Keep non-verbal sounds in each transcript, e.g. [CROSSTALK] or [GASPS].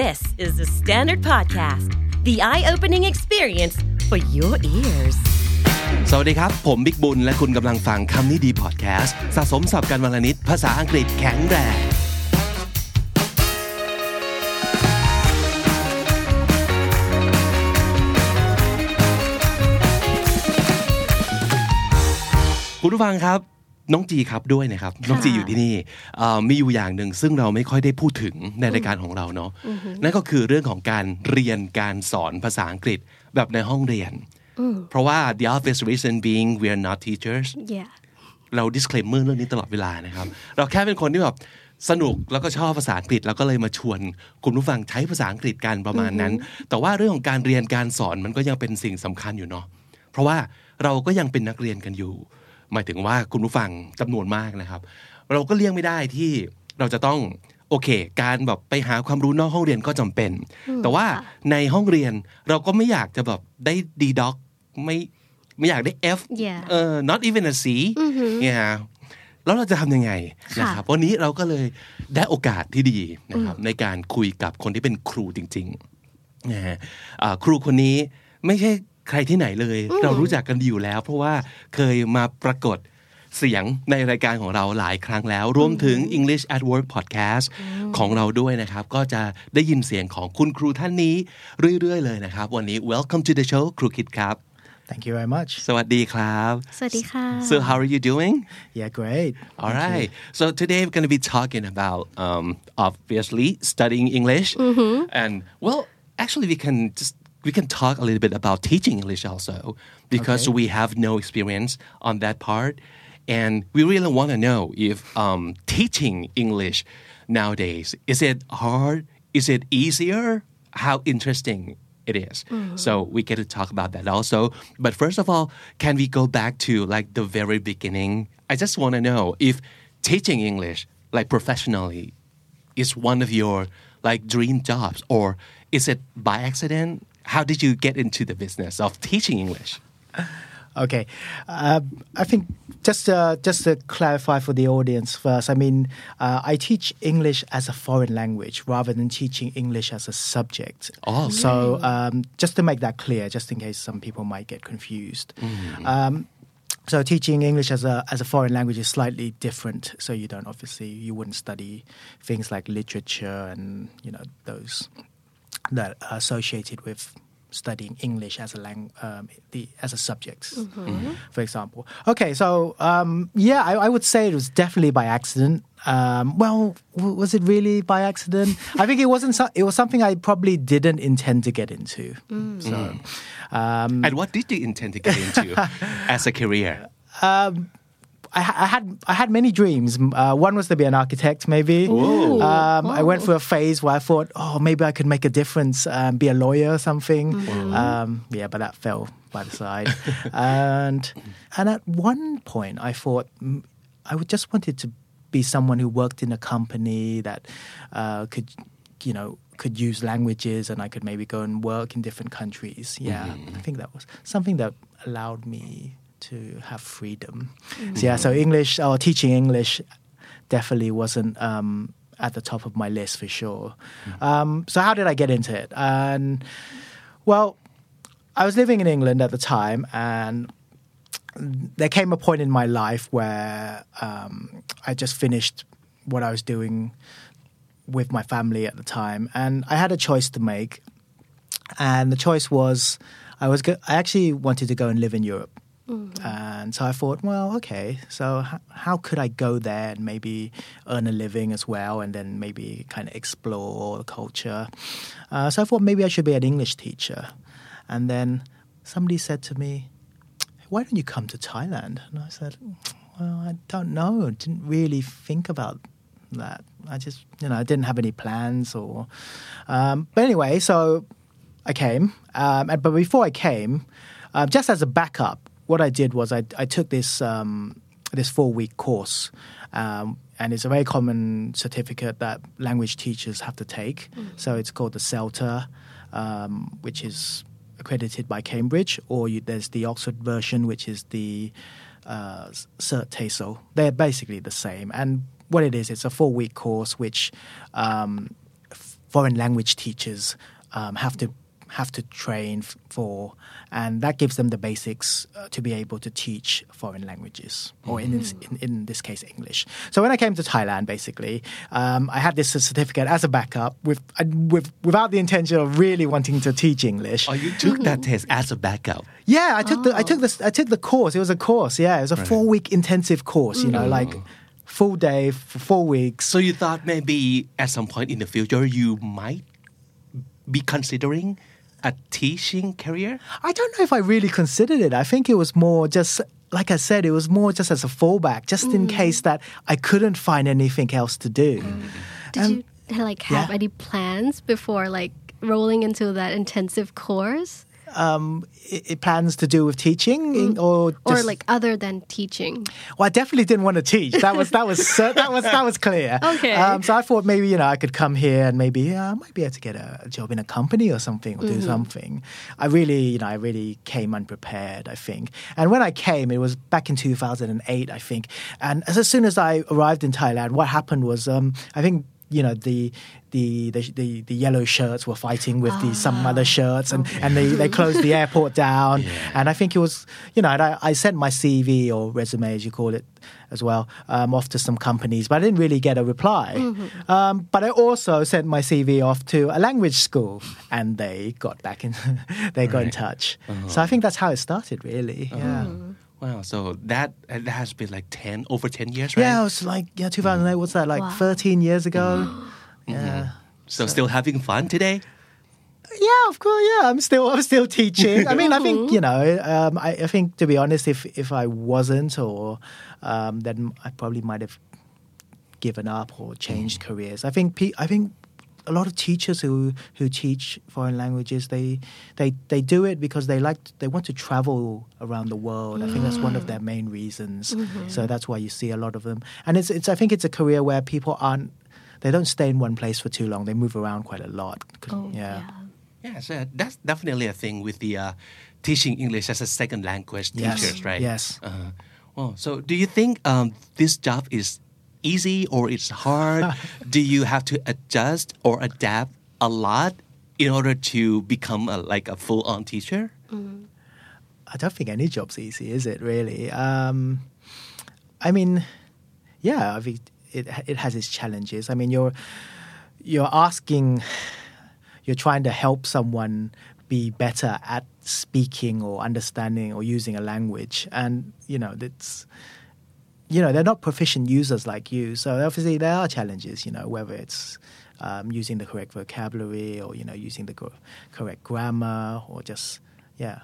This is the Standard Podcast, the eye opening experience for your ears. สวัสดีครับ ผมบิ๊กบุญ และคุณกำลังฟังคำนี้ดีพอดแคสต์สะสมสับกันวลนิดภาษาอังกฤษแข็งแรงคุณผู้ฟังครับ น้องจีครับด้วยนะครับน้องจีอยู่ที่นี่เอ่อมีอยู่อย่างหนึ่งซึ่งเราไม่ค่อยได้พูดถึงในรายการของเราเนาะนั่นก็คือเรื่องของการเรียนการสอนภาษาอังกฤษแบบในห้องเรียน เพราะว่า the obvious reason being we are not teachers Yeah. เรา disclaimer เรื่องนี้ตลอดเวลานะครับ เราแค่เป็นคนที่แบบสนุกแล้วก็ชอบภาษาอังกฤษแล้วก็เลยมาชวนคุณผู้ฟังใช้ภาษาอังกฤษกันประมาณนั้น แต่ว่าเรื่องของการเรียนการสอนมันก็ยังเป็นสิ่งสำคัญอยู่เนาะเพราะว่าเราก็ยังเป็นนักเรียนกันอยู่ หมายถึงว่าคุณผู้ฟังจำนวนมากนะครับ เราก็เลี่ยงไม่ได้ที่เราจะต้องโอเค การแบบไปหาความรู้นอกห้องเรียนก็จำเป็น แต่ว่าในห้องเรียนเราก็ไม่อยากจะแบบได้ดีด็อกไม่ไม่อยากได้ F Yeah. เออ not even a C เนี่ยฮะแล้วเราจะทำยังไงนะครับวันนี้เราก็เลยได้โอกาสที่ดีนะครับในการคุยกับคนที่เป็นครูจริงๆนะฮะอ่าครูคนนี้ไม่ใช่ ใครที่ไหนเลย เรารู้จักกันดีอยู่แล้ว เพราะว่าเคยมาปรากฏเสียงในรายการของเราหลายครั้งแล้ว รวมถึง English at Work Podcast ของเราด้วยนะครับ ก็จะได้ยินเสียงของคุณครูท่านนี้เรื่อย ๆ เลยนะครับ วันนี้ welcome to the show ครูคิดครับ Thank you very much. สวัสดีครับ สวัสดีค่ะ So how are you doing? Yeah, great. All right. So today we're going to be talking about um, obviously studying English, and well, actually we can just we can talk a little bit about teaching English also because Okay. we have no experience on that part, and we really want to know if um, teaching English nowadays is it hard? Is it easier? How interesting it is. So we get to talk about that also. But first of all, can we go back to like the very beginning? I just want to know if teaching English like professionally is one of your like dream jobs or is it by accident? How did you get into the business of teaching English? Okay, uh, I think just uh, just to clarify for the audience first, I mean uh, I teach English as a foreign language rather than teaching English as a subject. Oh. so um, just to make that clear, just in case some people might get confused. Um, so teaching English as a as a foreign language is slightly different. So you don't obviously you wouldn't study things like literature and you know those that are associated with studying English as a lang- um, the as a subject, for example. Okay, so um, yeah, I, I would say it was definitely by accident. Um, well, w- was it really by accident? [LAUGHS] I think it wasn't. So- it was something I probably didn't intend to get into. So. Um, And what did you intend to get into [LAUGHS] as a career? I, I had I had many dreams. Uh, one was to be an architect, maybe. Um, I went through a phase where I thought, oh, maybe I could make a difference, um, be a lawyer or something. Um, yeah, but that fell by the side. [LAUGHS] and and at one point, I thought mm, I would just wanted to be someone who worked in a company that uh, could, you know. Could use languages, and I could maybe go and work in different countries. Yeah, I think that was something that allowed me to have freedom. So yeah, so English or teaching English definitely wasn't um, at the top of my list for sure. Um, so how did I get into it? And well, I was living in England at the time, and there came a point in my life where um, I just finished what I was doing with my family at the time, and I had a choice to make. And the choice was, I was go- I actually wanted to go and live in Europe. And so I thought, well, okay, so h- how could I go there and maybe earn a living as well, and then maybe kind of explore the culture? Uh, so I thought maybe I should be an English teacher. And then somebody said to me, why don't you come to Thailand? And I said, well, I don't know. I didn't really think about that. I just, you know, I didn't have any plans or. Um, but anyway, so I came. Um, but before I came, um, just as a backup, what I did was I, I took this um, this four week course, um, and it's a very common certificate that language teachers have to take. So it's called the CELTA, um, which is accredited by Cambridge, or you, there's the Oxford version, which is the uh, Cert TESOL. They're basically the same. And what it is, it's a four week course which um, foreign language teachers um, have to have to train f- for, and that gives them the basics uh, to be able to teach foreign languages, or in, this, in in this case English. So when I came to Thailand, basically, um, I had this certificate as a backup, with, with without the intention of really wanting to teach English. Oh, you took that test as a backup. Yeah, I took the I took the I took the course. It was a course. Yeah, it was a four week intensive course. You know, like full day for four weeks. So you thought maybe at some point in the future you might be considering a teaching career? I don't know if I really considered it. I think it was more just like I said, it was more just as a fallback, just in mm. case that I couldn't find anything else to do. Did um, you like have yeah. any plans before like rolling into that intensive course? Um, it, it plans to do with teaching in- or Or like other than teaching? Well, I definitely didn't want to teach. That was that was [LAUGHS] that was that was clear. Okay. Um, so I thought maybe you know I could come here and maybe I might be able to get a job in a company or something or do something. I really you know I really came unprepared. I think. And when I came, it was back in 2008, I think. And as, as soon as I arrived in Thailand, what happened was um, I think you know the the the, the, the yellow shirts were fighting with the some other shirts and, and they, they closed the airport down. [LAUGHS] And I think it was you know and I, I sent my CV or resume as you call it as well um, off to some companies but I didn't really get a reply. Um, but I also sent my CV off to a language school and they got back in [LAUGHS] they got in Right. touch. So I think that's how it started really. Yeah Wow, so that uh, that has been like 10 over 10 years, right? yeah it was like yeah 2008 what's that like Wow. 13 years ago yeah So still having fun today? Yeah, of course. Yeah, I'm still I'm still teaching. I mean, I think you know. Um, I, I think to be honest, if if I wasn't, or um, then I probably might have given up or changed careers. I think pe- I think a lot of teachers who who teach foreign languages they they they do it because they like they want to travel around the world. I think that's one of their main reasons. So that's why you see a lot of them. And it's it's I think it's a career where people aren't they don't stay in one place for too long. They move around quite a lot. Oh, yeah. Yeah, so that's definitely a thing with the uh, teaching English as a second language Yes, teachers, right? yes. Uh, well, so do you think um, this job is easy or it's hard? [LAUGHS] do you have to adjust or adapt a lot in order to become a, like a full-on teacher? I don't think any job's easy, is it? Really? Um, I mean, yeah, I think it it has its challenges. I mean, you're you're asking, you're trying to help someone be better at speaking or understanding or using a language, and you know that's. You know they're not proficient users like you, so obviously there are challenges. You know whether it's um, using the correct vocabulary or you know using the cor- correct grammar or just yeah.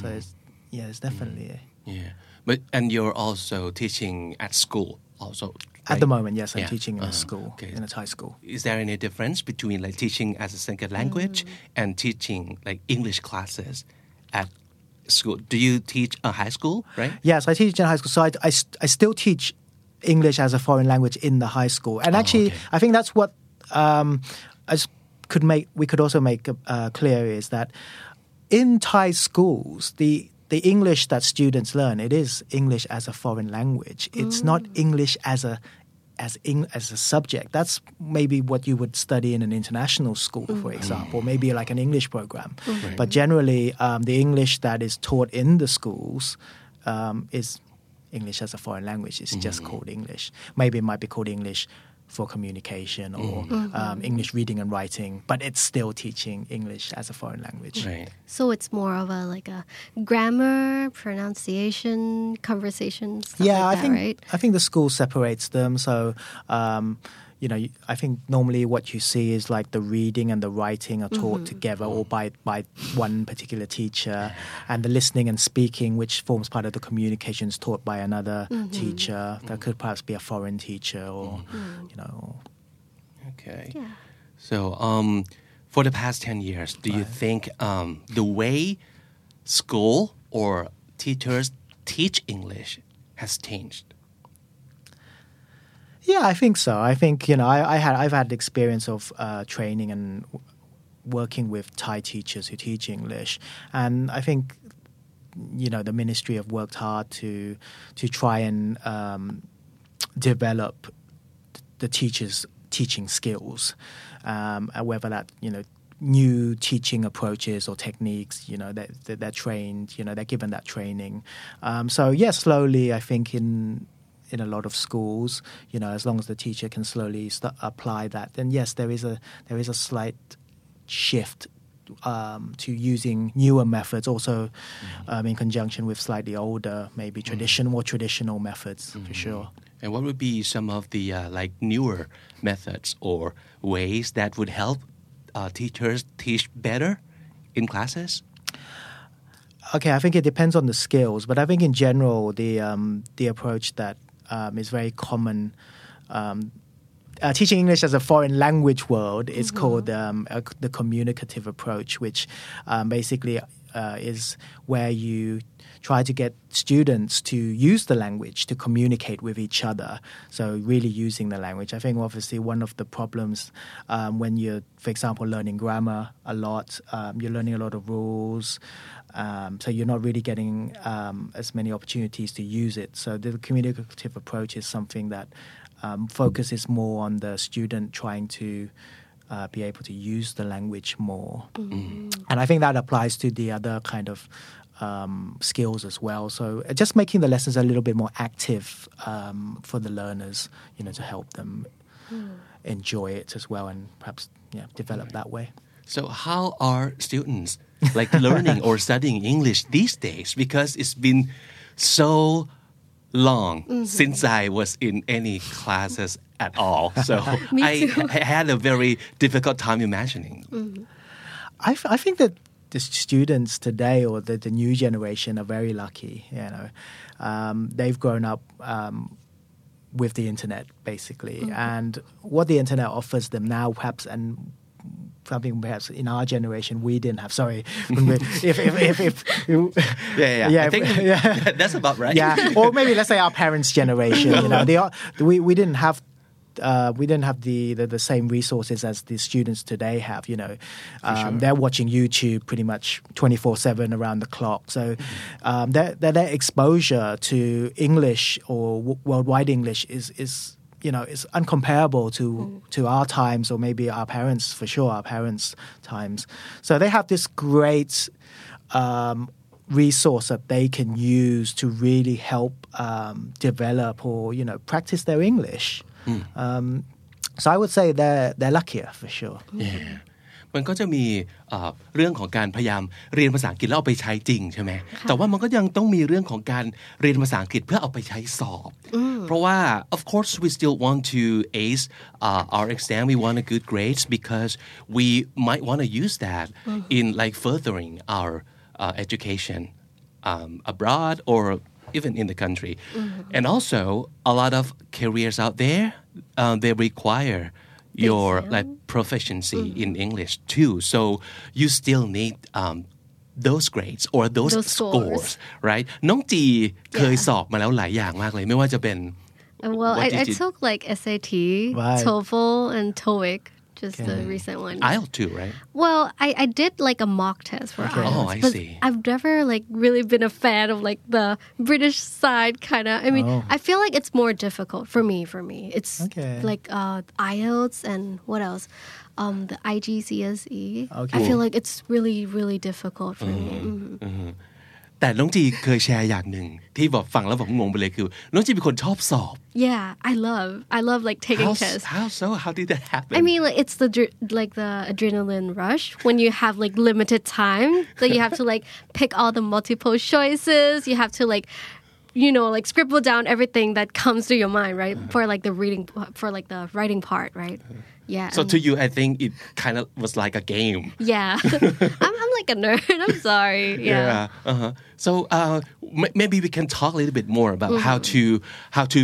So it's, yeah, it's definitely Yeah, but and you're also teaching at school also. at the moment. Yes, I'm Yeah. teaching in a Uh-huh. school, Okay. in a Thai school. Is there any difference between like teaching as a second language and teaching like English classes at school? Do you teach a high school, right? Yes, I teach in high school, so I, I, I still teach English as a foreign language in the high school, and actually, okay. I think that's what um, I s- could make. We could also make uh, clear is that in Thai schools, the the English that students learn it is English as a foreign language. It's not English as a as as a subject. That's maybe what you would study in an international school, for example, maybe like an English program. But generally, um, the English that is taught in the schools um, is English as a foreign language. It's just called English. Maybe it might be called English for communication or um, English reading and writing, but it's still teaching English as a foreign language. Right. So it's more of a like a grammar, pronunciation, conversation. Stuff yeah, like I that, think right? I think the school separates them. So, um, you know, I think normally what you see is like the reading and the writing are taught together, or by by one particular teacher, and the listening and speaking, which forms part of the communications taught by another teacher. That could perhaps be a foreign teacher, or you know. Okay. Yeah. So, um, for the past 10 years, do you think um, the way school or teachers teach English has changed? Yeah, I think so. I think you know, I, I had I've had experience of uh, training and working with Thai teachers who teach English, and I think you know the ministry have worked hard to to try and um, develop the teachers' teaching skills. um, whether that you know new teaching approaches or techniques, you know, that, that they're trained, you know, they're given that training. Um, so yeah slowly, I think in in a lot of schools, you know, as long as the teacher can slowly st- apply that, then yes, there is a there is a slight shift um, to using newer methods, also um, in conjunction with slightly older, maybe traditional, more traditional methods for sure. And what would be some of the uh, like newer methods or ways that would help uh, teachers teach better in classes? Okay, I think it depends on the skills, but I think in general, the um, the approach that um, is very common. Um, uh, teaching English as a foreign language world is called um, uh, the communicative approach, which um, basically uh, is where you try to get students to use the language to communicate with each other. So really using the language. I think obviously one of the problems um, when you're, for example, learning grammar a lot, um, you're learning a lot of rules. Um, so you're not really getting um, as many opportunities to use it. So the communicative approach is something that um, focuses more on the student trying to uh, be able to use the language more. And I think that applies to the other kind of um, skills as well. So uh, just making the lessons a little bit more active um, for the learners, you know, to help them enjoy it as well and perhaps yeah develop that way. So how are students like learning or studying English these days? Because it's been so long since I was in any classes at all. [LAUGHS] So I too. h- had a very difficult time imagining. I, f- I think that the students today or the, the new generation are very lucky. You know, um, they've grown up um, with the internet basically, and what the internet offers them now, perhaps, and something perhaps in our generation we didn't have. Sorry, [LAUGHS] we- if if if, if [LAUGHS] Yeah, yeah. I think yeah. [LAUGHS] that's about right. yeah, or maybe let's say our parents' generation. You know, they are, we we didn't have. Uh, we didn't have the, the, the same resources as the students today have. You know, um, they're watching YouTube pretty much twenty four seven around the clock. So, um, their, their their exposure to English or w- worldwide English is is you know it's uncomparable to to our times or maybe our parents for sure our parents' times. So they have this great um, resource that they can use to really help um, develop or you know practice their English. Um, so I would say they're they're luckier for sure. Yeah. มันก็จะมีเอ่อเรื่องของการพยายามเรียนภาษาอังกฤษแล้วเอาไปใช้จริงใช่ไหมแต่ว่ามันก็ยังต้องมีเรื่องของการเรียนภาษาอังกฤษเพื่อเอาไปใช้สอบ เพราะว่า of course we still want to ace uh, our exam we want a good grades because we might want to use that in like furthering our uh, education um, abroad or even in the country. And also, a lot of careers out there, uh, they require your Exam. like proficiency in English too. So you still need um, those grades or those, Those scores. right? น้องจีเคยสอบมาแล้วหลายอย่างมากเลย ไม่ว่าจะเป็น Uh, Well, What I, did I you- took like SAT, Right. TOEFL, and TOEIC, just the recent one. IELTS too, right? Well, I, I did like a mock test for IELTS. Oh, I see. I've never like really been a fan of like the British side kind of. I mean, Oh. I feel like it's more difficult for me. For me, it's Okay. like uh, IELTS and what else? Um, the IGCSE. Okay. I feel like it's really really difficult for me. Mhm. แต่น้องจีเคยแชร์อย่างหนึ่งที่แบบฟังแล้วผมงงไปเลยคือน้องจีเป็นคนชอบสอบ Yeah, I love I love like taking how, tests. how so how did that happen I mean, like it's the dr- like the adrenaline rush when you have like limited time, so you have to like pick all the multiple choices. You have to like, you know, like scribble down everything that comes to your mind, right? For like the reading, for like the writing part, right? Yeah. so and- to you I think it kind of was like a game yeah, [LAUGHS] I'm, I'm like a nerd. [LAUGHS] I'm sorry. Yeah. Uh-huh. So uh, m- maybe we can talk a little bit more about how to how to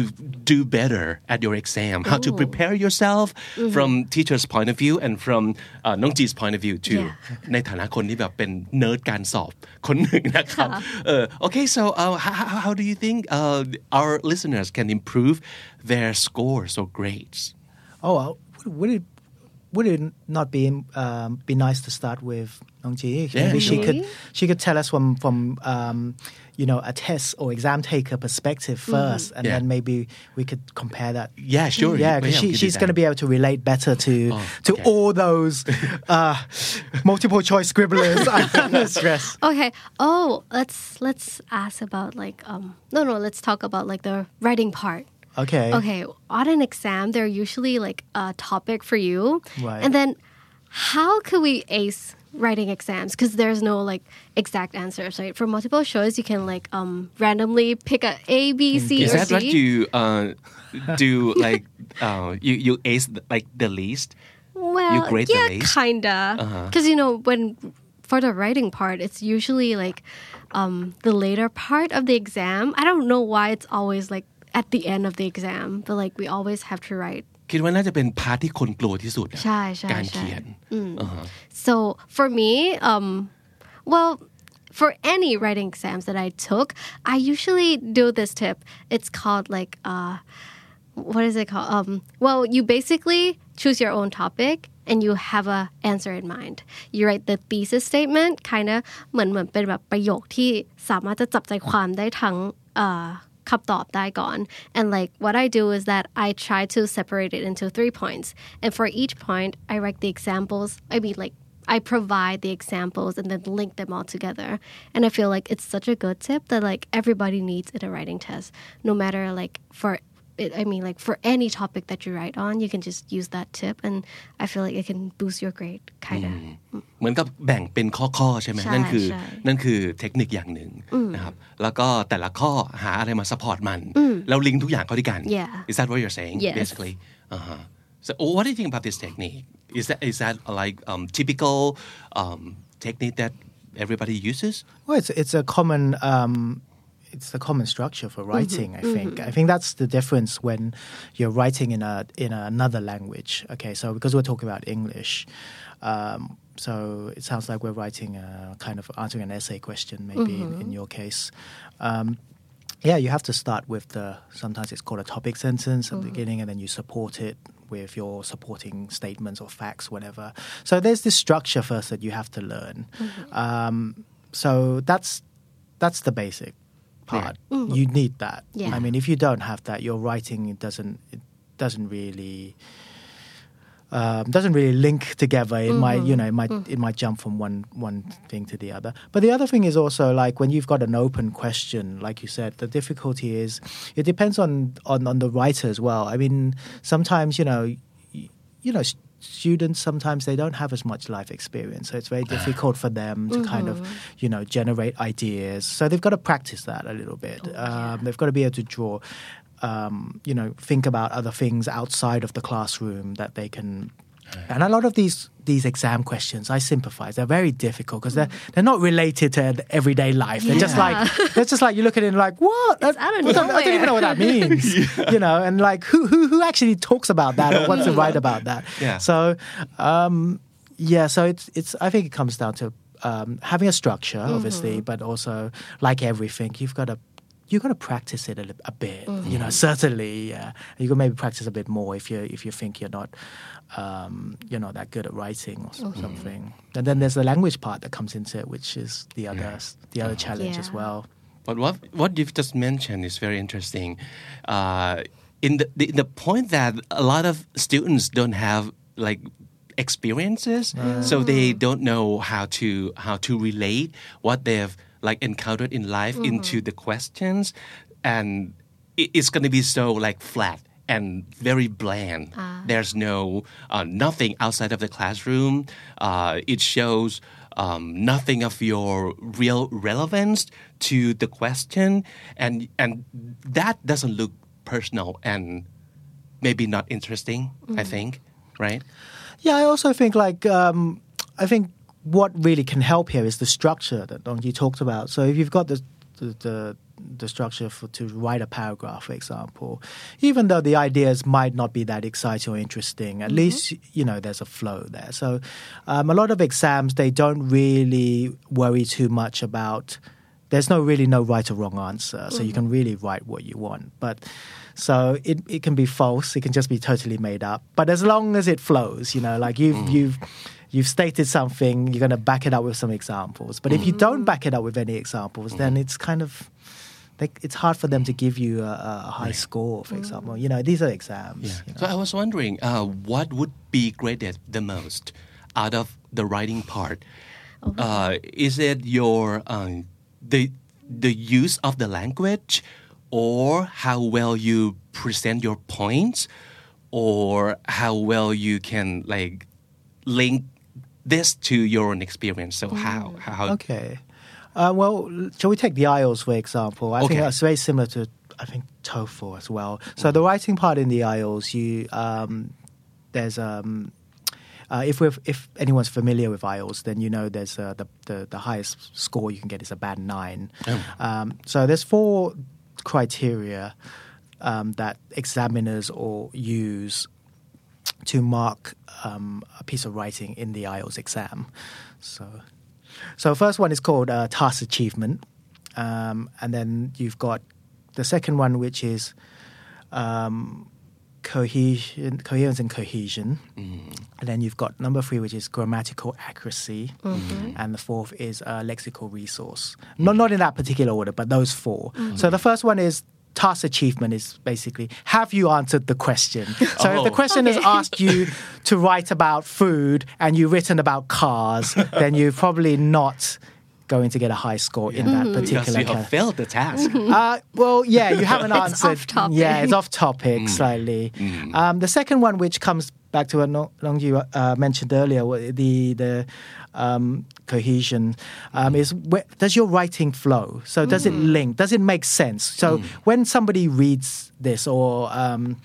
do better at your exam, how to prepare yourself from teacher's point of view and from uh, น้องจี's point of view too. Yeah. ในฐานะคนที่แบบเป็นเนิร์ดการสอบคนหนึ่งนะครับเออ [LAUGHS] Okay, so uh, how, how how do you think uh, our listeners can improve their scores or grades? Oh, well, would it would it not be um, be nice to start with Nong Ji? Yeah, Maybe she could she could tell us from from um, you know a test or exam taker perspective 1st and Yeah. then maybe we could compare that. Yeah, sure. Yeah, Yeah, because we she, she's going to be able to relate better to Oh, to okay. all those uh, multiple choice scribblers [LAUGHS] under stress. Okay. Oh, let's let's ask about like um no no let's talk about like the writing part. Okay. Okay, on an exam, they're usually like a topic for you, Right. and then how could we ace writing exams? Because there's no like exact answers, right? For multiple choice, you can like um randomly pick a A, B, C, Is or C. Is that what you uh, do? [LAUGHS] Like uh, you you ace like the least. Well, You grade the yeah, least? kinda. Because you know when for the writing part, it's usually like um, the later part of the exam. I don't know why it's always like at the end of the exam, but like we always have to write คิดว่าน่าจะเป็นพาร์ทที่คนกลัวที่สุดอะ ใช่ใช่ การ ใช่ เขียน So for me, um, well, for any writing exams that I took, I usually do this tip. It's called like uh, what is it called? Um, well, you basically choose your own topic and you have a answer in mind. You write the thesis statement kind of เหมือนเหมือนเป็นแบบประโยคที่สามารถจะจับใจความได้ทั้งเอ่อ คำตอบได้ก่อน and like what I do is that I try to separate it into three points and for each point I write the examples I mean like I provide the examples and then link them all together. And I feel like it's such a good tip that like everybody needs in a writing test. No matter like for it, I mean like for any topic that you write on, you can just use that tip and I feel like it can boost your grade kind of. เหมือนกับแบ่งเป็นข้อๆใช่ไหม ใช่ นั่นคือ ใช่ นั่นคือเทคนิคอย่างหนึ่งนะครับแล้วก็แต่ละข้อหาอะไรมาซัพพอร์ตมัน แล้วลิงก์ทุกอย่างเข้าด้วยกัน Yeah. Is that what you're saying Yes. basically uh-huh. so what do you think about this technique is that is that like um, typical um, technique that everybody uses Well, it's it's a common um, it's a common structure for writing. I think I think that's the difference when you're writing in a in another language. Okay, so because we're talking about English, um, so it sounds like we're writing a kind of answering an essay question, maybe in, in your case. Um, yeah, you have to start with the sometimes it's called a topic sentence at the beginning, and then you support it with your supporting statements or facts, whatever. So there's this structure first that you have to learn. Um, so that's that's the basic part. You need that. Yeah. I mean, if you don't have that, your writing doesn't it doesn't really um, doesn't really link together. It might, you know, it might it might jump from one one thing to the other. But the other thing is also like when you've got an open question, like you said, the difficulty is it depends on on on the writer as well. I mean, sometimes you know, you know. s- Students sometimes they don't have as much life experience, so it's very difficult for them to kind of, you know, generate ideas. So they've got to practice that a little bit. um, they've got to be able to draw um, you know, think about other things outside of the classroom that they can. And a lot of these these exam questions, I sympathize. They're very difficult because they're they're not related to everyday life. They're just like they're just like you look at it and like what? It's out I don't- I don't even know what that means. [LAUGHS] You know, and like who who who actually talks about that or wants to write about that? Yeah. So, um, yeah. So it's it's. I think it comes down to um, having a structure, obviously, but also like everything, you've got to you got to practice it a, a bit. You know, certainly, yeah. You can maybe practice a bit more if you if you think you're not um, you're not that good at writing or so- something. And then there's the language part that comes into it, which is the other the other challenge as well. But what what you've just mentioned is very interesting. Uh, in the, the the point that a lot of students don't have like experiences, so they don't know how to how to relate what they've like encountered in life into the questions, and it, it's going to be so like flat and very bland. There's no uh, nothing outside of the classroom. Uh, it shows um, nothing of your real relevance to the question, and and that doesn't look personal and maybe not interesting. I think, right? Yeah, I also think like um, I think what really can help here is the structure that Nong Ji talked about. So if you've got the the, the the structure for to write a paragraph, for example, even though the ideas might not be that exciting or interesting, at mm-hmm. least you know there's a flow there. So um, a lot of exams they don't really worry too much about there's no really no right or wrong answer. So you mm-hmm. can really write what you want. But so it, it can be false. It can just be totally made up. But as long as it flows, you know, like you've mm-hmm. you've you've stated something, you're going to back it up with some examples. But if you don't back it up with any examples, then it's kind of like it's hard for them to give you a, a high score. For example, you know, these are exams. Yeah. you know. So I was wondering, uh, what would be graded the most out of the writing part? Uh, is it your um, the the use of the language, or how well you present your points, or how well you can like link this to your own experience? So how how Okay. Uh, well, shall we take the IELTS for example? I think Okay. that's very similar to I think TOEFL as well. So the writing part in the IELTS, you um, there's um, uh, if if anyone's familiar with IELTS, then you know there's uh, the, the the highest score you can get is a band nine. Um, so there's four criteria um, that examiners or use to mark um, a piece of writing in the IELTS exam. So, so first one is called uh, task achievement, um, and then you've got the second one, which is um, cohesion, coherence and cohesion, and then you've got number three, which is grammatical accuracy, and the fourth is uh, lexical resource. Not not in that particular order, but those 4 So the first one is task achievement is basically have you answered the question [LAUGHS] so if the Oh. question has Okay. asked you [LAUGHS] to write about food and you've written about cars then you're probably not going to get a high score in that because particular you have failed the task. uh, well, yeah, you [LAUGHS] haven't It's answered. off topic. Yeah, it's off topic slightly. Um, the second one, which comes back to what No- Nong Ji uh, mentioned earlier, the the um, cohesion um, is where, does your writing flow? So does it link? Does it make sense? So when somebody reads this or um,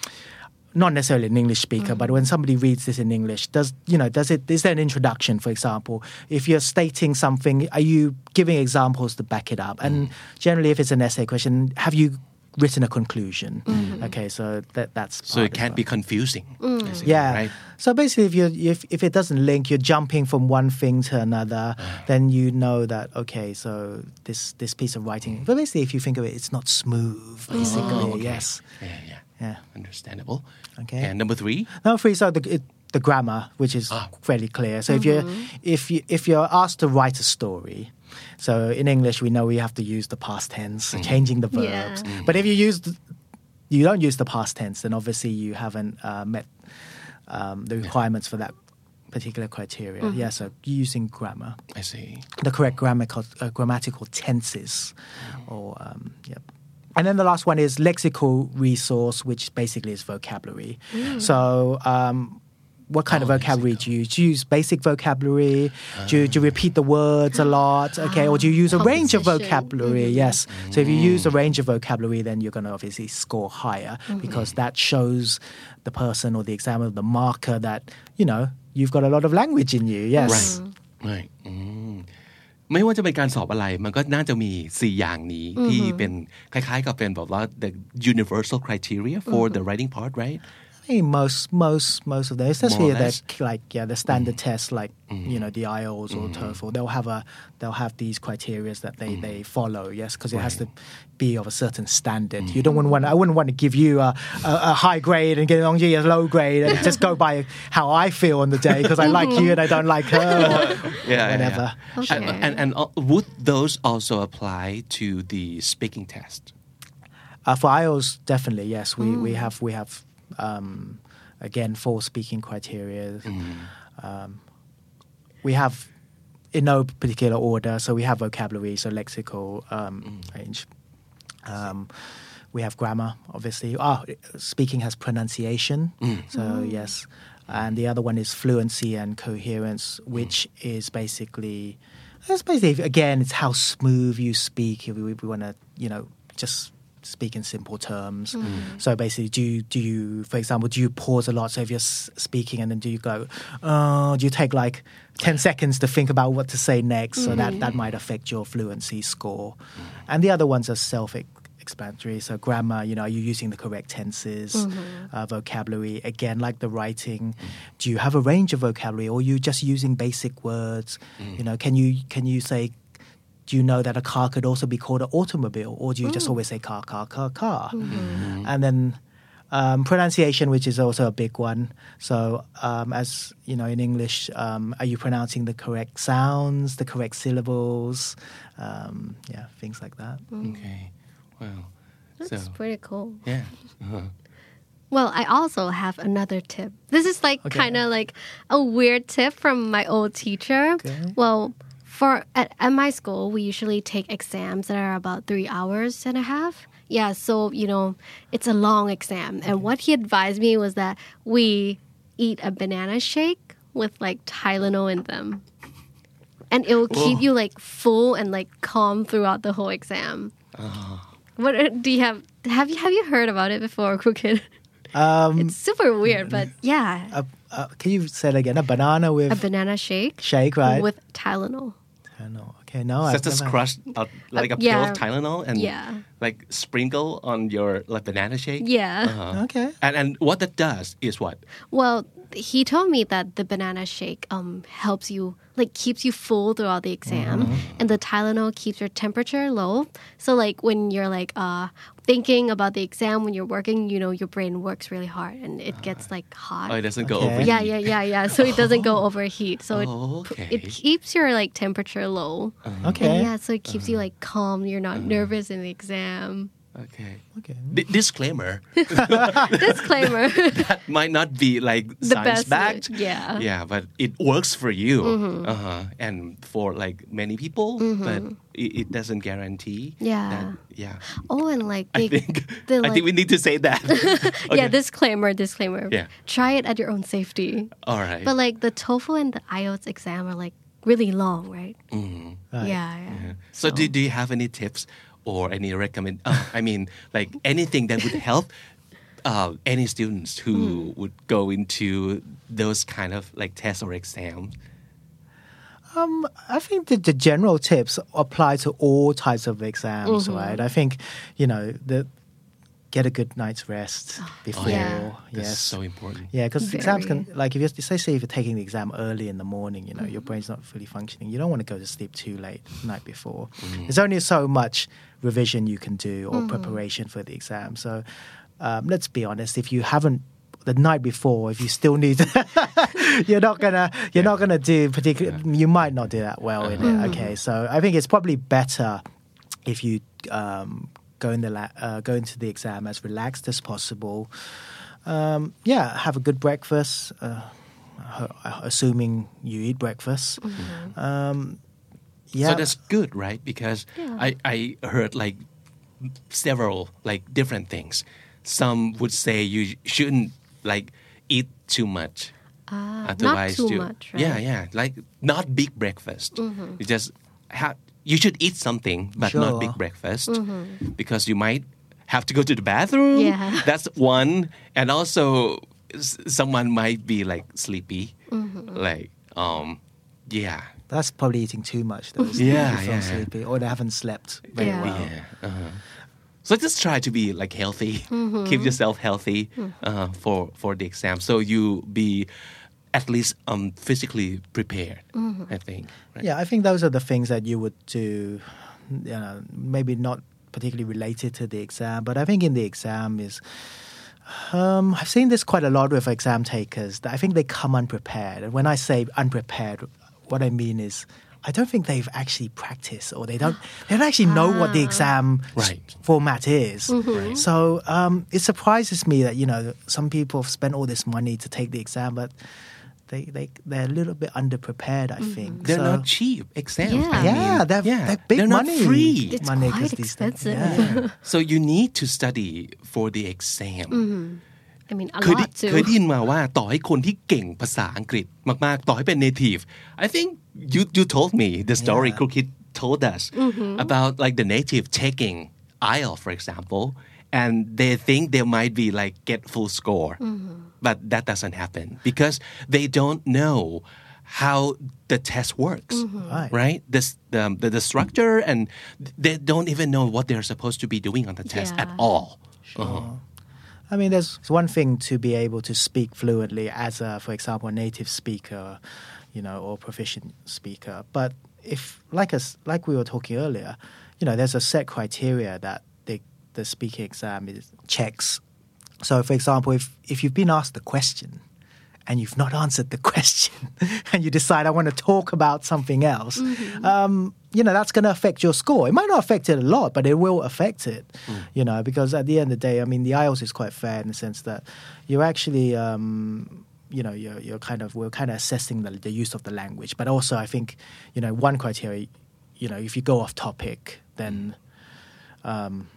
not necessarily an English speaker, but when somebody reads this in English, does you know does it is there an introduction, for example? If you're stating something, are you giving examples to back it up? And generally, if it's an essay question, have you written a conclusion? Mm-hmm. Okay, so that that's so it can't well. be confusing. Mm. basically, Yeah. Right. So basically, if you if if it doesn't link, you're jumping from one thing to another. Ah. Then you know that okay, so this this piece of writing. Mm. But basically, if you think of it, it's not smooth. Oh, basically, Oh, okay. yes. Yeah. Yeah. Yeah. Understandable. Okay. And number three. Number three, so the it, the grammar, which is Ah. fairly clear. So if you mm-hmm. if you if you're asked to write a story, so in English we know we have to use the past tense, changing the verbs. Yeah. But if you use the, you don't use the past tense, then obviously you haven't uh, met um, the requirements for that particular criteria. Yeah, so using grammar, I see. the correct grammatical uh, grammatical tenses, or um, yep. And then the last one is lexical resource, which basically is vocabulary. So, um, what kind of Oh, vocabulary do you use? Do you use basic vocabulary? Do, you, do you repeat the words a lot? Okay, or do you use a range of Composition. vocabulary? Yes. So if you use a range of vocabulary, then you're going to obviously score higher because that shows the person or the examiner, the marker that you know you've got a lot of language in you. Yes. Right right อืมไม่ว่าจะเป็นการสอบอะไร มันก็น่าจะมี 4 อย่างนี้ ที่เป็นคล้ายๆกับเป็นแบบว่า the universal criteria for the writing part right I think most most most of them, especially More or the less. like yeah the standard mm. tests like mm. you know the IELTS or mm. TOEFL, they'll have a they'll have these criteria that they they follow. Yes, because it has to be of a certain standard. You don't want I wouldn't want to give you a, a, a high grade and get Nong Ji a low grade and just go by how I feel on the day because I [LAUGHS] like you and I don't like her. Or yeah, whatever. yeah. Okay. And, and, and uh, would those also apply to the speaking test Uh, for IELTS, definitely yes. We we have we have um, again four speaking criteria. Um, we have in no particular order. So we have vocabulary, so lexical um, range. Um, we have grammar, obviously. Ah, speaking has pronunciation. So yes, and the other one is fluency and coherence, which is basically. It's basically again, it's how smooth you speak. If we, we want to, you know, just speak in simple terms. So basically, do you, do you, for example, do you pause a lot? So if you're speaking and then do you go, uh, do you take like 10 seconds to think about what to say next? So that, that might affect your fluency score. And the other ones are self explanatory. So grammar, you know, are you using the correct tenses? Uh, vocabulary, again, like the writing. Do you have a range of vocabulary or are you just using basic words? You know, can you, can you say, do you know that a car could also be called an automobile, or do you just always say car, car, car, car? And then um, pronunciation, which is also a big one. So, um, as you know, in English, um, are you pronouncing the correct sounds, the correct syllables? Um, yeah, things like that. Okay. Wow. That's so pretty cool. yeah. Uh-huh. Well, I also have another tip. This is like Okay. kind of like a weird tip from my old teacher. Okay. Well, for at, at my school, we usually take exams that are about three hours and a half. Yeah, so you know, it's a long exam. And what he advised me was that we eat a banana shake with like Tylenol in them. And it will keep Whoa. you like full and like calm throughout the whole exam. What uh, do you have? Have you have you heard about it before, [LAUGHS] Krukit? Um, It's super weird, but yeah, uh, uh, can you say it again? A banana with a banana shake shake, right? with Tylenol. No, okay, no. So I've just never- crush uh, like a pill yeah. of Tylenol and Yeah. like sprinkle on your like banana shake. Yeah. Uh-huh. Okay. And and what that does is what? Well, he told me that the banana shake um helps you like keeps you full throughout the exam, Mm-hmm. and the Tylenol keeps your temperature low. So like when you're like uh thinking about the exam when you're working, you know your brain works really hard and it gets like hot. Oh, it doesn't go Okay. over. yeah, yeah, yeah, yeah. So it doesn't go [LAUGHS] overheat. So it Oh, okay. it keeps your like temperature low. Okay. And yeah, so it keeps you like calm. You're not nervous in the exam. Okay. Okay. D- disclaimer: [LAUGHS] [LAUGHS] Disclaimer. that might not be like The science best, backed. yeah. Yeah, but it works for you, Mm-hmm. uh-huh. and for like many people, but it, it doesn't guarantee. Yeah. That, yeah. oh, and like I think [LAUGHS] the, I think we need to say that. yeah, disclaimer, disclaimer. Yeah. Try it at your own safety. All right. But like the TOEFL and the IELTS exam are like really long, right? Mhm. Right. Yeah, yeah. So, do, do you have any tips or any recommend? Uh, I mean, like anything that would help uh, any students who Hmm. would go into those kind of like tests or exams? Um, I think that the general tips apply to all types of exams, Mm-hmm. right? I think, you know, the get a good night's rest before. Oh, yeah. That's Yes. so important. Yeah, because exams can, like, if you're, say, say if you're taking the exam early in the morning, you know, Mm-hmm. your brain's not fully functioning. You don't want to go to sleep too late the night before. Mm. There's only so much revision you can do Mm-hmm. or preparation for the exam. So, um, let's be honest. If you haven't the night before, if you still need, [LAUGHS] you're not gonna, you're not gonna do particular. You might not do that well in Uh-huh. it. Okay, so I think it's probably better if you um, go in the la- uh, go into the exam as relaxed as possible. Um, yeah, have a good breakfast, uh, assuming you eat breakfast. Um, yeah, So that's good, right? Because Yeah. I, I heard like several like different things. Some would say you shouldn't like eat too much. Ah, not Otherwise, too you, much, right? Mm-hmm. yeah, yeah, like not big breakfast. You just have you should eat something, but not big breakfast because you might have to go to the bathroom. Yeah. [LAUGHS] That's one, and also someone might be like sleepy, Mm-hmm. like um, yeah. that's probably eating too much. Though. Yeah, You feel yeah. sleepy, or they haven't slept very Yeah. well. Yeah. Uh-huh. So just try to be like healthy. [LAUGHS] Keep yourself healthy uh, for for the exam, so you be at least um, physically prepared. I think. Right? Yeah, I think those are the things that you would do. You know, maybe not particularly related to the exam, but I think in the exam is. Um, I've seen this quite a lot with exam takers. That I think they come unprepared, and when I say unprepared, what I mean is. I don't think they've actually practiced, or they don't. [GASPS] They don't actually know what the exam Right. format is. So um, it surprises me that you know some people have spent all this money to take the exam, but they they they're a little bit underprepared. I think They're So- not cheap exams. Yeah. I yeah, mean, they're, yeah, they're big they're not money. free. It's money quite 'cause these things- expensive. yeah. [LAUGHS] so you need to study for the exam. I mean, a เคยได้ lot too. เคยได้ยินมาว่าต่อให้คนที่เก่งภาษาอังกฤษมาก ๆ ต่อให้เป็น native I think you you told me the story Yeah. Crooked told us about like the native taking IELTS for example and they think they might be like get full score mm-hmm. but that doesn't happen because they don't know how the test works mm-hmm. Right. right the, the, um, the the structure and they don't even know what they're supposed to be doing on the test at Yeah. all Uh-huh. I mean, there's one thing to be able to speak fluently as a, for example, a native speaker. you know, or proficient speaker. But if, like us, like we were talking earlier, you know, there's a set criteria that the the speaking exam is checks. So, for example, if if you've been asked a question and you've not answered the [LAUGHS] question, and you decide I want to talk about something else, um, you know, that's going to affect your score. It might not affect it a lot, but it will affect it. You know, because at the end of the day, I mean, the IELTS is quite fair in the sense that you're actually. Um, you know, you're, you're kind of we're kind of assessing the, the use of the language, but also I think, you know, one criteria, you know, if you go off topic, then um,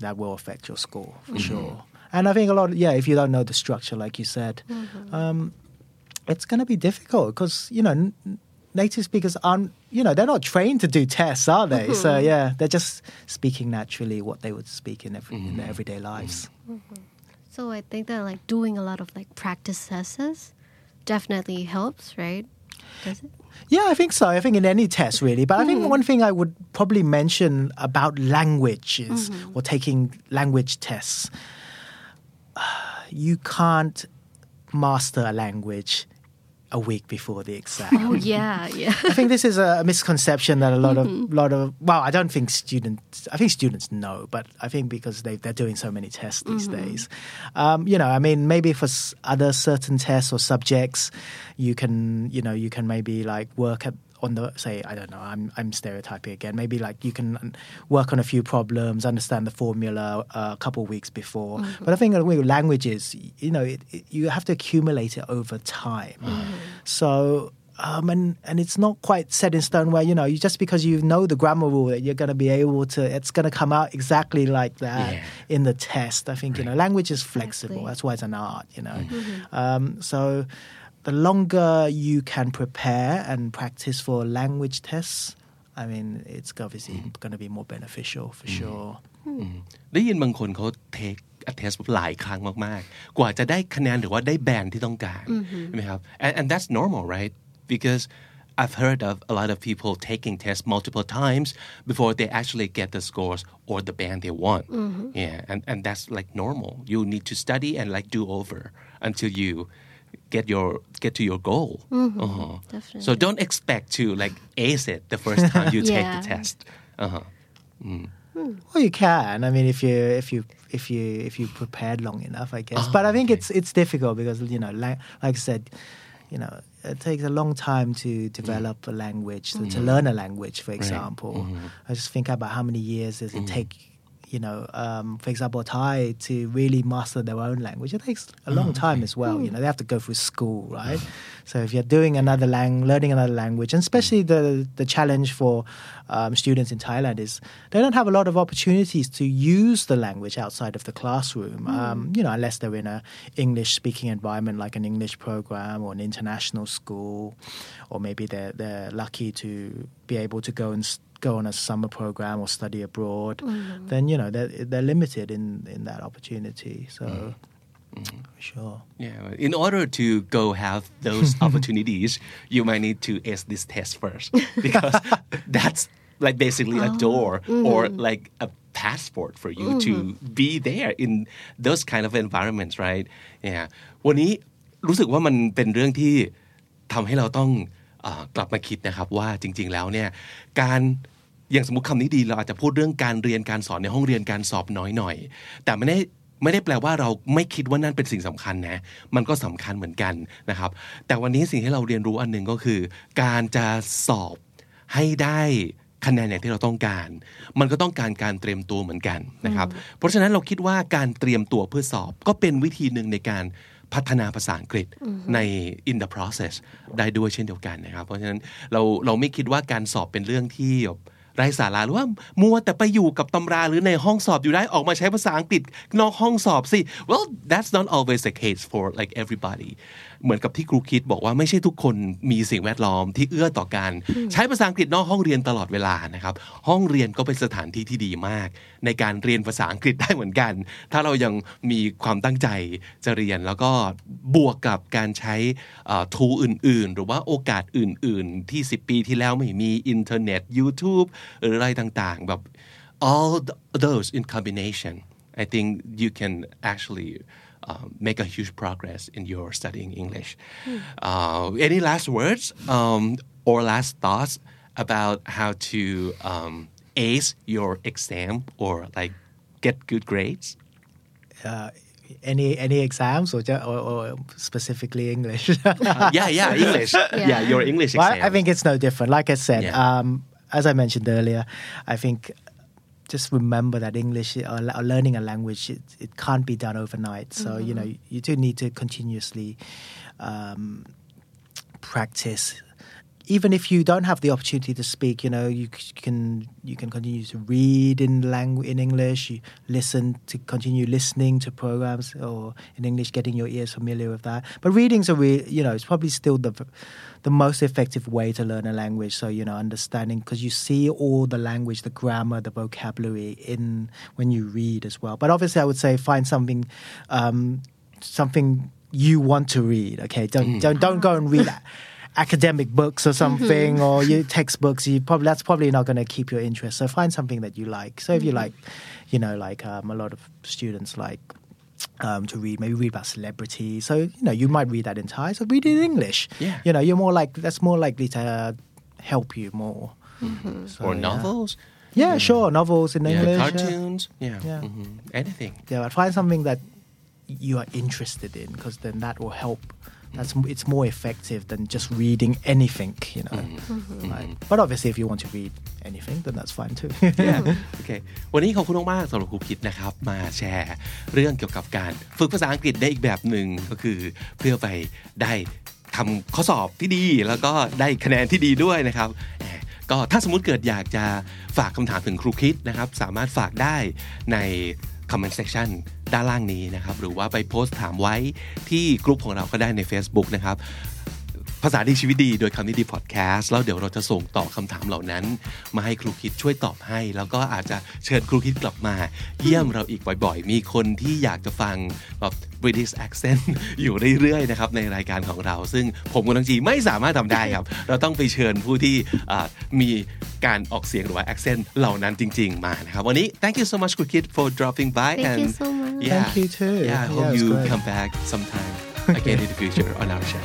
that will affect your score for mm-hmm. sure. And I think a lot, of, yeah, if you don't know the structure, like you said, mm-hmm. um, it's going to be difficult because you know n- native speakers aren't, you know, they're not trained to do tests, are they? So mm-hmm. yeah, they're just speaking naturally what they would speak in every in their everyday lives. So I think that like doing a lot of like practice tests definitely helps, right? Does it? Yeah, I think so. I think in any test, really. But I think hmm. one thing I would probably mention about language is, mm-hmm. or taking language tests, [SIGHS] you can't master a language a week before the exam. Oh yeah, yeah. I think this is a misconception that a lot of lot of well, I don't think students. I think students know, but I think because they they're doing so many tests these days, um, you know, I mean, maybe for other certain tests or subjects, you can you know you can maybe like work at on the say I don't know I'm I'm stereotyping again. Maybe like you can work on a few problems understand the formula uh, a couple of weeks before. But I think with languages you know it, it, you have to accumulate it over time. So um, and and it's not quite set in stone where you know you just because you know the grammar rule that you're going to be able to it's going to come out exactly like that Yeah. in the test. I think you know language is flexible. Exactly. that's why it's an art you know. Um, so the longer you can prepare and practice for language tests I mean it's obviously going to be more beneficial for sure ได้ยินบางคนเขาเทคเทสหลายครั้งมากๆ กว่าจะได้คะแนนหรือว่าได้แบนที่ต้องการใช่ไหมครับ and, and that's normal right because I've heard of a lot of people taking tests multiple times before they actually get the scores or the band they want yeah and, and that's like normal you need to study and like do over until you get your get to your goal mm-hmm. Uh-huh. Definitely. so don't expect to like ace it the first [LAUGHS] time you take the Yeah. test uh-huh. Mm. Hmm. Well, you can. I mean, if you if you if you if you prepared long enough, I guess. Ah, but I think it's it's difficult because you know, like like I said, you know, it takes a long time to develop a language, to, to mm-hmm. learn a language. For example, mm-hmm. I just think about how many years does it take. You know, um, for example, Thai to really master their own language, it takes a long time as well. You know, they have to go through school, right? So if you're doing another language, learning another language, and especially the the challenge for um, students in Thailand is they don't have a lot of opportunities to use the language outside of the classroom. Um, you know, unless they're in a English speaking environment like an English program or an international school, or maybe they're they're lucky to be able to go and go on a summer program or study abroad. Then you know they're they're limited in in that opportunity. So. For sure. Yeah, in order to go have those [LAUGHS] opportunities, you might need to ace this test first [LAUGHS] because that's like basically a door or like a passport for you to be there in those kind of environments, right? Yeah. วันนี้รู้สึกว่ามันเป็นเรื่องที่ทำให้เราต้องเออ กลับมาคิดนะครับว่าจริง ๆ แล้วเนี่ยการอย่างสมมติคำนี้ดีเราอาจจะพูดเรื่องการเรียนการสอนในห้องเรียนการสอบน้อยหน่อย แต่ไม่ได้ไม่ได้แปลว่าเราไม่คิดว่านั่นเป็นสิ่งสำคัญนะ มันก็สำคัญเหมือนกันนะครับ แต่วันนี้สิ่งที่เราเรียนรู้อันหนึ่งก็คือ การจะสอบให้ได้คะแนนอย่างที่เราต้องการ มันก็ต้องการการเตรียมตัวเหมือนกันนะครับ เพราะฉะนั้นเราคิดว่าการเตรียมตัวเพื่อสอบก็เป็นวิธีหนึ่งในการ พัฒนาภาษาอังกฤษใน in the process ได้ด้วยเช่นเดียวกันนะครับ เพราะฉะนั้นเราเราไม่คิดว่าการสอบเป็นเรื่องที่แบบไร้สาระหรือว่ามัวแต่ไปอยู่กับตำราหรือในห้องสอบอยู่ได้ออกมาใช้ภาษาอังกฤษนอกห้องสอบสิ well that's not always the case for like everybody เหมือนกับที่ครูคิดบอกว่าไม่ใช่ทุกคนมีสิ่งแวดล้อมที่เอื้อต่อการ ใช้ภาษาอังกฤษนอกห้องเรียนตลอดเวลานะครับ ห้องเรียนก็เป็นสถานที่ที่ดีมาก ในการเรียนภาษาอังกฤษได้เหมือนกัน ถ้าเรายังมีความตั้งใจจะเรียนแล้วก็บวกกับการใช้ทูอื่น ๆ หรือว่าโอกาสอื่น ๆ ที่ 10 ปีที่แล้วไม่มีอินเทอร์เน็ต YouTube หรืออะไรต่างๆแบบ all those in combination I think you can actually um, make a huge progress in your studying English. Uh, any last words um, or last thoughts about how to um, ace your exam or like get good grades? Uh, any any exams or, ju- or, or specifically English? Uh, [LAUGHS] yeah, yeah, English. [LAUGHS] yeah. your English Well, exam. I think it's no different. Like I said, Yeah. um, as I mentioned earlier, I think just remember that English uh, or, or uh, learning a language it, it can't be done overnight. So you mm-hmm. know you do need to continuously um, practice. Even if you don't have the opportunity to speak, you know you can you can continue to read in language in English. You listen to continue listening to programs or in English, getting your ears familiar with that. But reading's a re, you know it's probably still the the most effective way to learn a language. So you know understanding because you see all the language, the grammar, the vocabulary in when you read as well. But obviously, I would say find something um, something you want to read. Okay, don't don't don't go and read [LAUGHS] academic books or something or your textbooks. You probably that's probably not going to keep your interest. So find something that you like. So if you like, you know, like um, a lot of students like. Um, to read, maybe read about celebrities. So you know, you might read that in Thai. So read it in English. Yeah. you know, you're more like that's more likely to uh, help you more. So, or yeah. novels. Yeah, sure, novels in Yeah, English. yeah. cartoons. Yeah, Yeah. mhm. anything. Yeah, but find something that you are interested in because then that will help. That's it's more effective than just reading anything, you know. Right. But obviously, if you want to read anything, then that's fine too. โอเควันนี้ขอบคุณมากๆสำหรับครูคิดนะครับ มาแชร์เรื่องเกี่ยวกับการฝึกภาษาอังกฤษได้อีกแบบหนึ่งก็คือเพื่อไปได้ทำข้อสอบที่ดี แล้วก็ได้คะแนนที่ดีด้วยนะครับแหมก็ถ้าสมมุติเกิดอยากจะฝากคำถามถึงครูคิดนะครับ สามารถฝากได้ใน comment section ด้านล่างนี้นะครับ หรือว่าไปโพสต์ถามไว้ที่กลุ่มของเราก็ได้ใน Facebook นะครับ ภาษาดีชีวิตดีโดยคำนี้ดีพอดแคสต์แล้วเดี๋ยวเราจะส่งต่อคำถามเหล่านั้น มาให้ครูคิดช่วยตอบให้ แล้วก็อาจจะเชิญครูคิดกลับมา เยี่ยมเราอีกบ่อยๆ มีคนที่อยากจะฟังแบบ British accent อยู่เรื่อยๆนะครับในรายการของเรา ซึ่งผมกับน้องจีไม่สามารถทำได้ครับ เราต้องไปเชิญผู้ที่อ่ามีการออกเสียงหรือว่า accent เหล่านั้นจริง ๆ มานะครับวันนี้ thank you so much ครูคิด for dropping by Thank and you so much. yeah Thank you too. yeah I Yeah, hope it's you great. come back sometime again in the future on our show